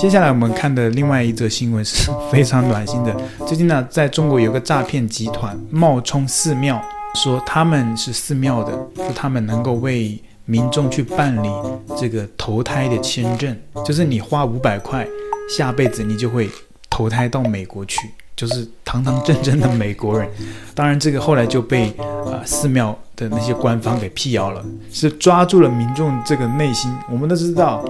接下来我们看的另外一则新闻是 非常暖心的。最近呢，在中国有个诈骗集团冒充寺庙，说他们是寺庙的，说他们能够为民众去办理这个投胎的签证，就是你花五百块，下辈子你就会投胎到美国去。就是堂堂正正的美国人，当然这个后来就被啊、寺庙的那些官方给辟谣了，是抓住了民众这个内心。我们都知道，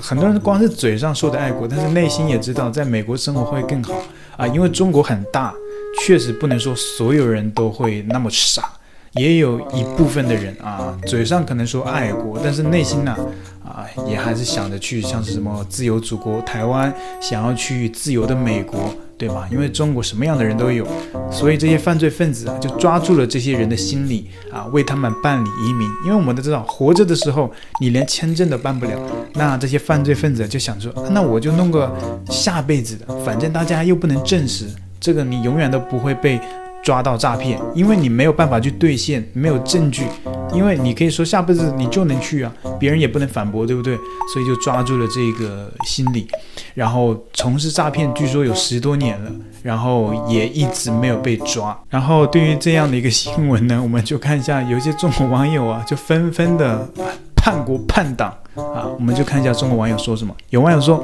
很多人光是嘴上说的爱国，但是内心也知道在美国生活会更好啊，因为中国很大，确实不能说所有人都会那么傻。也有一部分的人啊，嘴上可能说爱国，但是内心呢，啊，也还是想着去像是什么自由祖国台湾，想要去自由的美国，对吧？因为中国什么样的人都有，所以这些犯罪分子啊，就抓住了这些人的心理啊，为他们办理移民。因为我们都知道，活着的时候你连签证都办不了，那这些犯罪分子就想说，那我就弄个下辈子的，反正大家又不能证实，这个你永远都不会被。抓到诈骗，因为你没有办法去兑现，没有证据，因为你可以说下辈子你就能去啊，别人也不能反驳，对不对？所以就抓住了这个心理，然后从事诈骗，据说有十多年了，然后也一直没有被抓。然后对于这样的一个新闻呢，我们就看一下，有一些中国网友啊，就纷纷的叛国叛党啊，我们就看一下中国网友说什么。有网友说，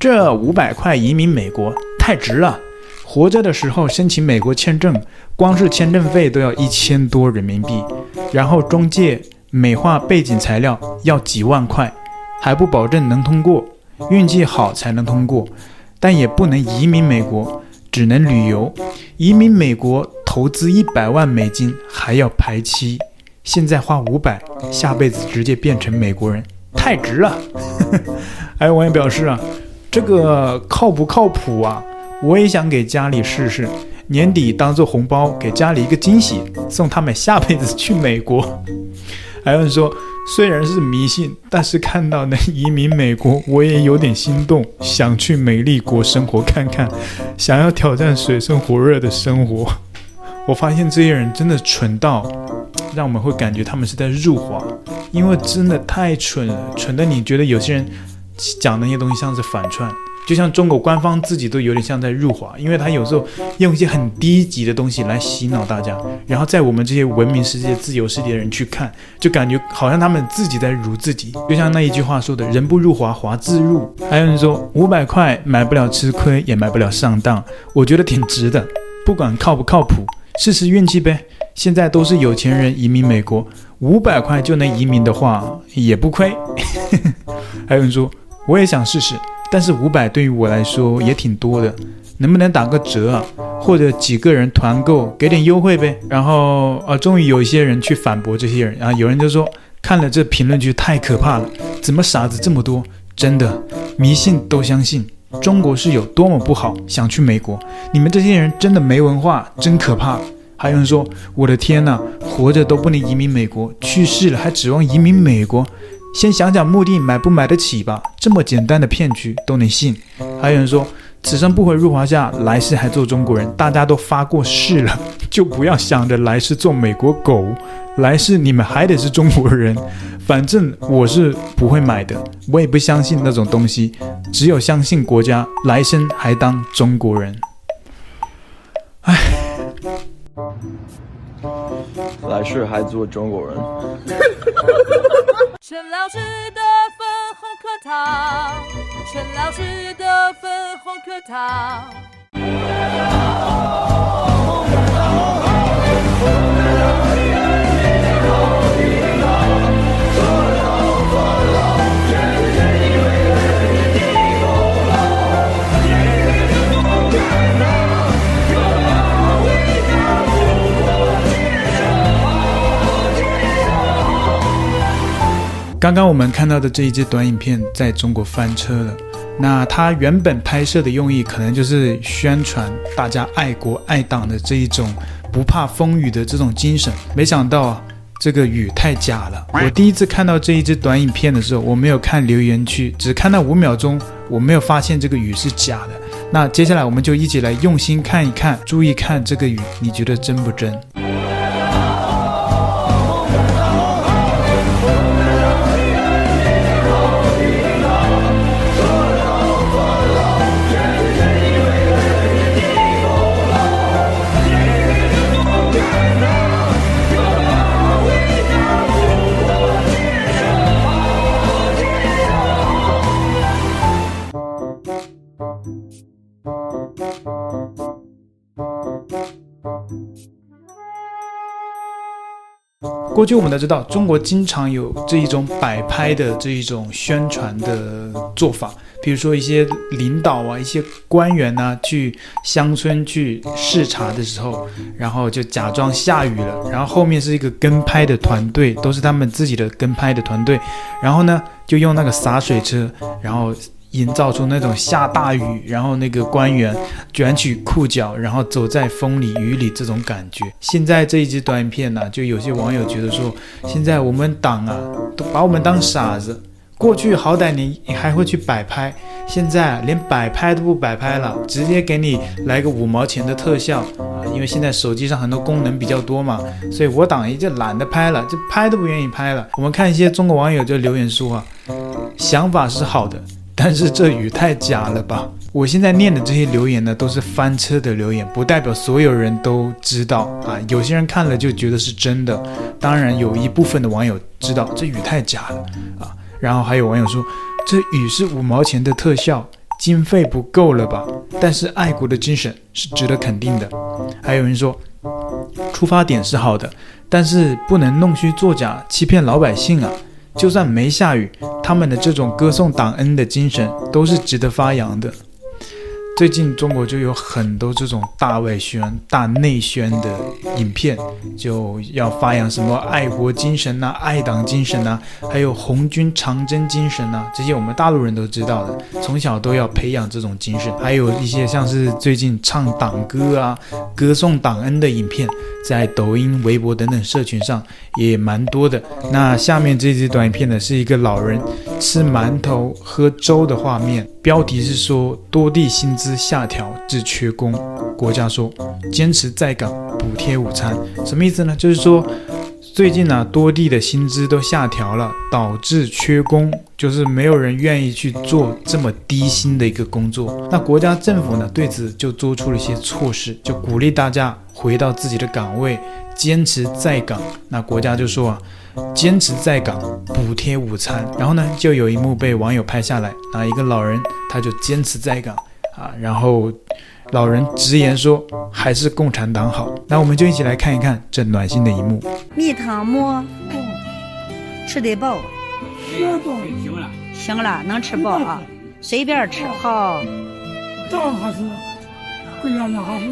这五百块移民美国太值了。活着的时候申请美国签证，光是签证费都要一千多人民币，然后中介美化背景材料要几万块，还不保证能通过，运气好才能通过，但也不能移民美国，只能旅游。移民美国投资一百万美金还要排期，现在花五百，下辈子直接变成美国人，太值了。还有网友表示啊，这个靠不靠谱啊？我也想给家里试试，年底当做红包给家里一个惊喜，送他们下辈子去美国。还有人说，虽然是迷信，但是看到能移民美国，我也有点心动，想去美丽国生活看看，想要挑战水深火热的生活。我发现这些人真的蠢到，让我们会感觉他们是在入华，因为真的太蠢了，蠢的你觉得有些人讲那些东西像是反串。就像中国官方自己都有点像在入华，因为他有时候用一些很低级的东西来洗脑大家，然后在我们这些文明世界、自由世界的人去看，就感觉好像他们自己在辱自己。就像那一句话说的：“人不入华，华自入。”还有人说五百块买不了吃亏，也买不了上当，我觉得挺值的。不管靠不靠谱，试试运气呗。现在都是有钱人移民美国，五百块就能移民的话也不亏。还有人说我也想试试。但是五百对于我来说也挺多的，能不能打个折啊？或者几个人团购给点优惠呗？然后啊，终于有一些人去反驳这些人啊，有人就说看了这评论区太可怕了，怎么傻子这么多？真的迷信都相信，中国是有多么不好？想去美国，你们这些人真的没文化，真可怕。还有人说，我的天呐，活着都不能移民美国，去世了还指望移民美国？先想想墓地买不买得起吧，这么简单的骗局都能信。还有人说，此生不悔入华夏，来世还做中国人。大家都发过誓了，就不要想着来世做美国狗，来世你们还得是中国人。反正我是不会买的，我也不相信那种东西，只有相信国家，来生还当中国人。唉，来世还做中国人。陈老师的粉红课堂，陈老师的粉红课堂。刚刚我们看到的这一支短影片在中国翻车了。那它原本拍摄的用意可能就是宣传大家爱国爱党的这一种不怕风雨的这种精神。没想到，这个雨太假了。我第一次看到这一支短影片的时候，我没有看留言区，只看到五秒钟，我没有发现这个雨是假的。那接下来我们就一起来用心看一看，注意看这个雨，你觉得真不真？过去我们都知道，中国经常有这一种摆拍的这一种宣传的做法，比如说一些领导啊、一些官员呐、啊，去乡村去视察的时候，然后就假装下雨了，然后后面是一个跟拍的团队，都是他们自己的跟拍的团队，然后呢，就用那个洒水车，然后。营造出那种下大雨，然后那个官员卷起裤脚，然后走在风里雨里这种感觉。现在这一支短片呢，就有些网友觉得说，现在我们党啊都把我们当傻子。过去好歹你你还会去摆拍，现在连摆拍都不摆拍了，直接给你来个五毛钱的特效啊！因为现在手机上很多功能比较多嘛，所以我党也就懒得拍了，就拍都不愿意拍了。我们看一些中国网友就留言说啊，想法是好的。但是这雨太假了吧！我现在念的这些留言呢，都是翻车的留言，不代表所有人都知道啊。有些人看了就觉得是真的，当然有一部分的网友知道这雨太假了啊。然后还有网友说，这雨是五毛钱的特效，经费不够了吧？但是爱国的精神是值得肯定的。还有人说，出发点是好的，但是不能弄虚作假，欺骗老百姓啊。就算没下雨，他们的这种歌颂党恩的精神都是值得发扬的。最近中国就有很多这种大外宣、大内宣的影片，就要发扬什么爱国精神呐、爱党精神呐、还有红军长征精神呐、这些我们大陆人都知道的，从小都要培养这种精神。还有一些像是最近唱党歌啊、歌颂党恩的影片，在抖音、微博等等社群上也蛮多的。那下面这支短影片呢，是一个老人吃馒头喝粥的画面，标题是说多地薪资。下调至缺工，国家说坚持在岗补贴午餐，什么意思呢？就是说最近呢、多地的薪资都下调了，导致缺工，就是没有人愿意去做这么低薪的一个工作。那国家政府呢，对此就做出了一些措施，就鼓励大家回到自己的岗位，坚持在岗。那国家就说啊，坚持在岗补贴午餐。然后呢，就有一幕被网友拍下来，啊，一个老人他就坚持在岗。啊，然后老人直言说：“还是共产党好。”那我们就一起来看一看这暖心的一幕。蜜糖馍，吃得饱，行了，行了，能吃饱啊，随便吃好。党还是共产党还是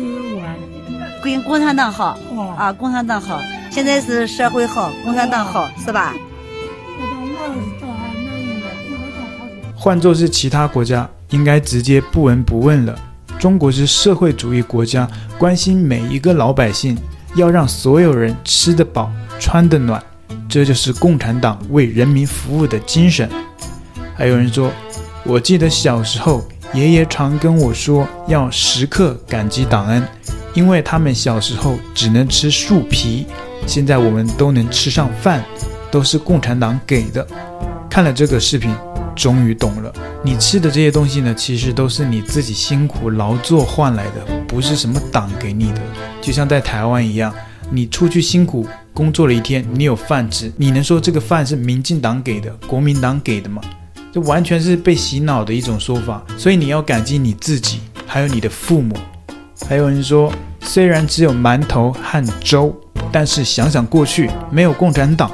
共共产党好啊，共产党好。现在是社会好，共产党好，是吧？换作是其他国家。应该直接不闻不问了。中国是社会主义国家，关心每一个老百姓，要让所有人吃得饱、穿得暖，这就是共产党为人民服务的精神。还有人说，我记得小时候，爷爷常跟我说，要时刻感激党恩，因为他们小时候只能吃树皮，现在我们都能吃上饭，都是共产党给的。看了这个视频。终于懂了，你吃的这些东西呢，其实都是你自己辛苦劳作换来的，不是什么党给你的。就像在台湾一样，你出去辛苦工作了一天，你有饭吃，你能说这个饭是民进党给的、国民党给的吗？这完全是被洗脑的一种说法。所以你要感激你自己，还有你的父母。还有人说，虽然只有馒头和粥，但是想想过去没有共产党，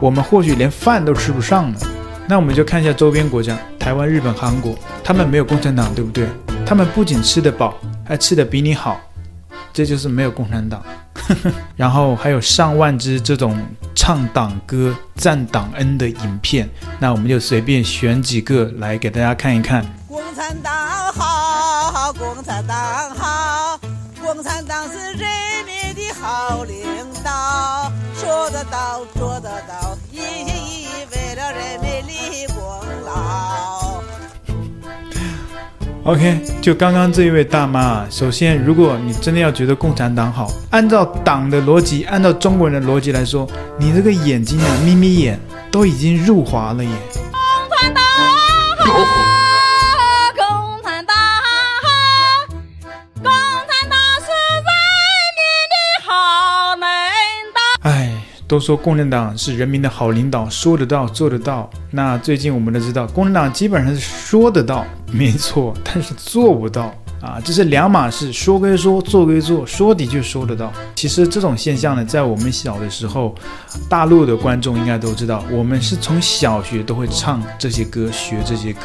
我们或许连饭都吃不上呢。那我们就看一下周边国家，台湾、日本、韩国，他们没有共产党，对不对？他们不仅吃得饱，还吃得比你好，这就是没有共产党。然后还有上万支这种唱党歌、赞党恩的影片，那我们就随便选几个来给大家看一看。共产党好，共产党好，共产党是人民的好领导，说得到，做得到，OK，就刚刚这一位大妈啊，首先，如果你真的要觉得共产党好，按照党的逻辑，按照中国人的逻辑来说，你这个眼睛啊，眯眯眼都已经入华了耶。共产党好。都说共产党是人民的好领导，说得到做得到。那最近我们都知道，共产党基本上是说得到，没错，但是做不到啊，这是两码事，说归说，做归做，说的就说得到。其实这种现象呢，在我们小的时候，大陆的观众应该都知道，我们是从小学都会唱这些歌，学这些歌，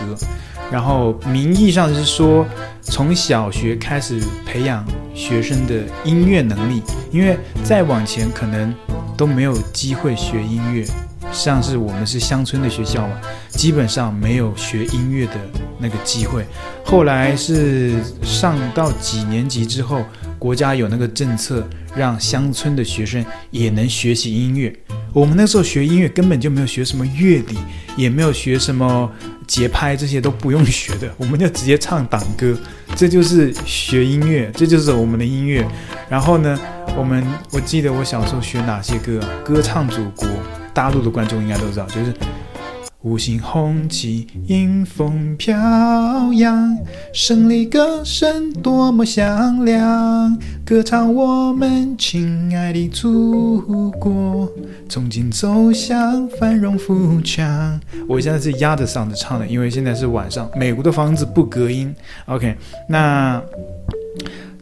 然后名义上是说从小学开始培养学生的音乐能力，因为再往前可能都没有机会学音乐。像是我们是乡村的学校嘛，基本上没有学音乐的那个机会。后来是上到几年级之后，国家有那个政策，让乡村的学生也能学习音乐。我们那时候学音乐根本就没有学什么乐理，也没有学什么节拍，这些都不用学的，我们就直接唱党歌，这就是学音乐，这就是我们的音乐。然后呢，我们我记得我小时候学哪些歌啊？歌唱祖国。大陆的观众应该都知道，就是五星红旗迎风飘扬，胜利歌声多么响亮，歌唱我们亲爱的祖国，从今走向繁荣富强。我现在是压着嗓子唱的，因为现在是晚上，美国的房子不隔音。OK，那。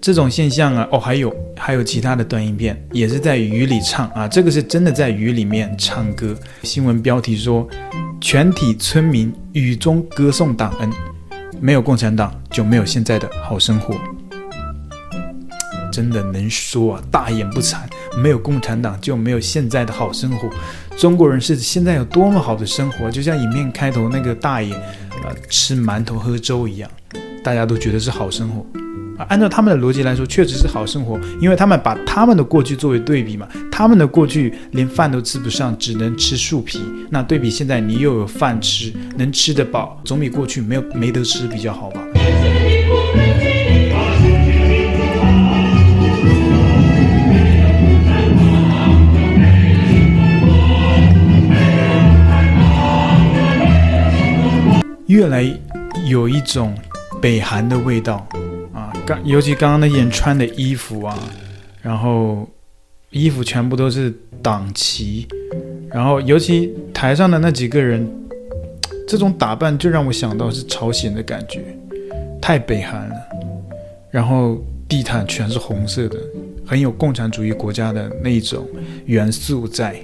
这种现象啊，哦，还有还有其他的短影片，也是在雨里唱啊，这个是真的在雨里面唱歌。新闻标题说，全体村民雨中歌颂党恩，没有共产党就没有现在的好生活。真的能说啊，大言不惭，没有共产党就没有现在的好生活。中国人是现在有多么好的生活，就像影片开头那个大爷，呃，吃馒头喝粥一样，大家都觉得是好生活。按照他们的逻辑来说，确实是好生活，因为他们把他们的过去作为对比嘛。他们的过去连饭都吃不上，只能吃树皮。那对比现在，你又有饭吃，能吃得饱，总比过去没有没得吃比较好吧？越来有一种北韩的味道。尤其刚刚那件穿的衣服啊，然后衣服全部都是党旗，然后尤其台上的那几个人，这种打扮就让我想到是朝鲜的感觉，太北韩了。然后地毯全是红色的，很有共产主义国家的那一种元素在。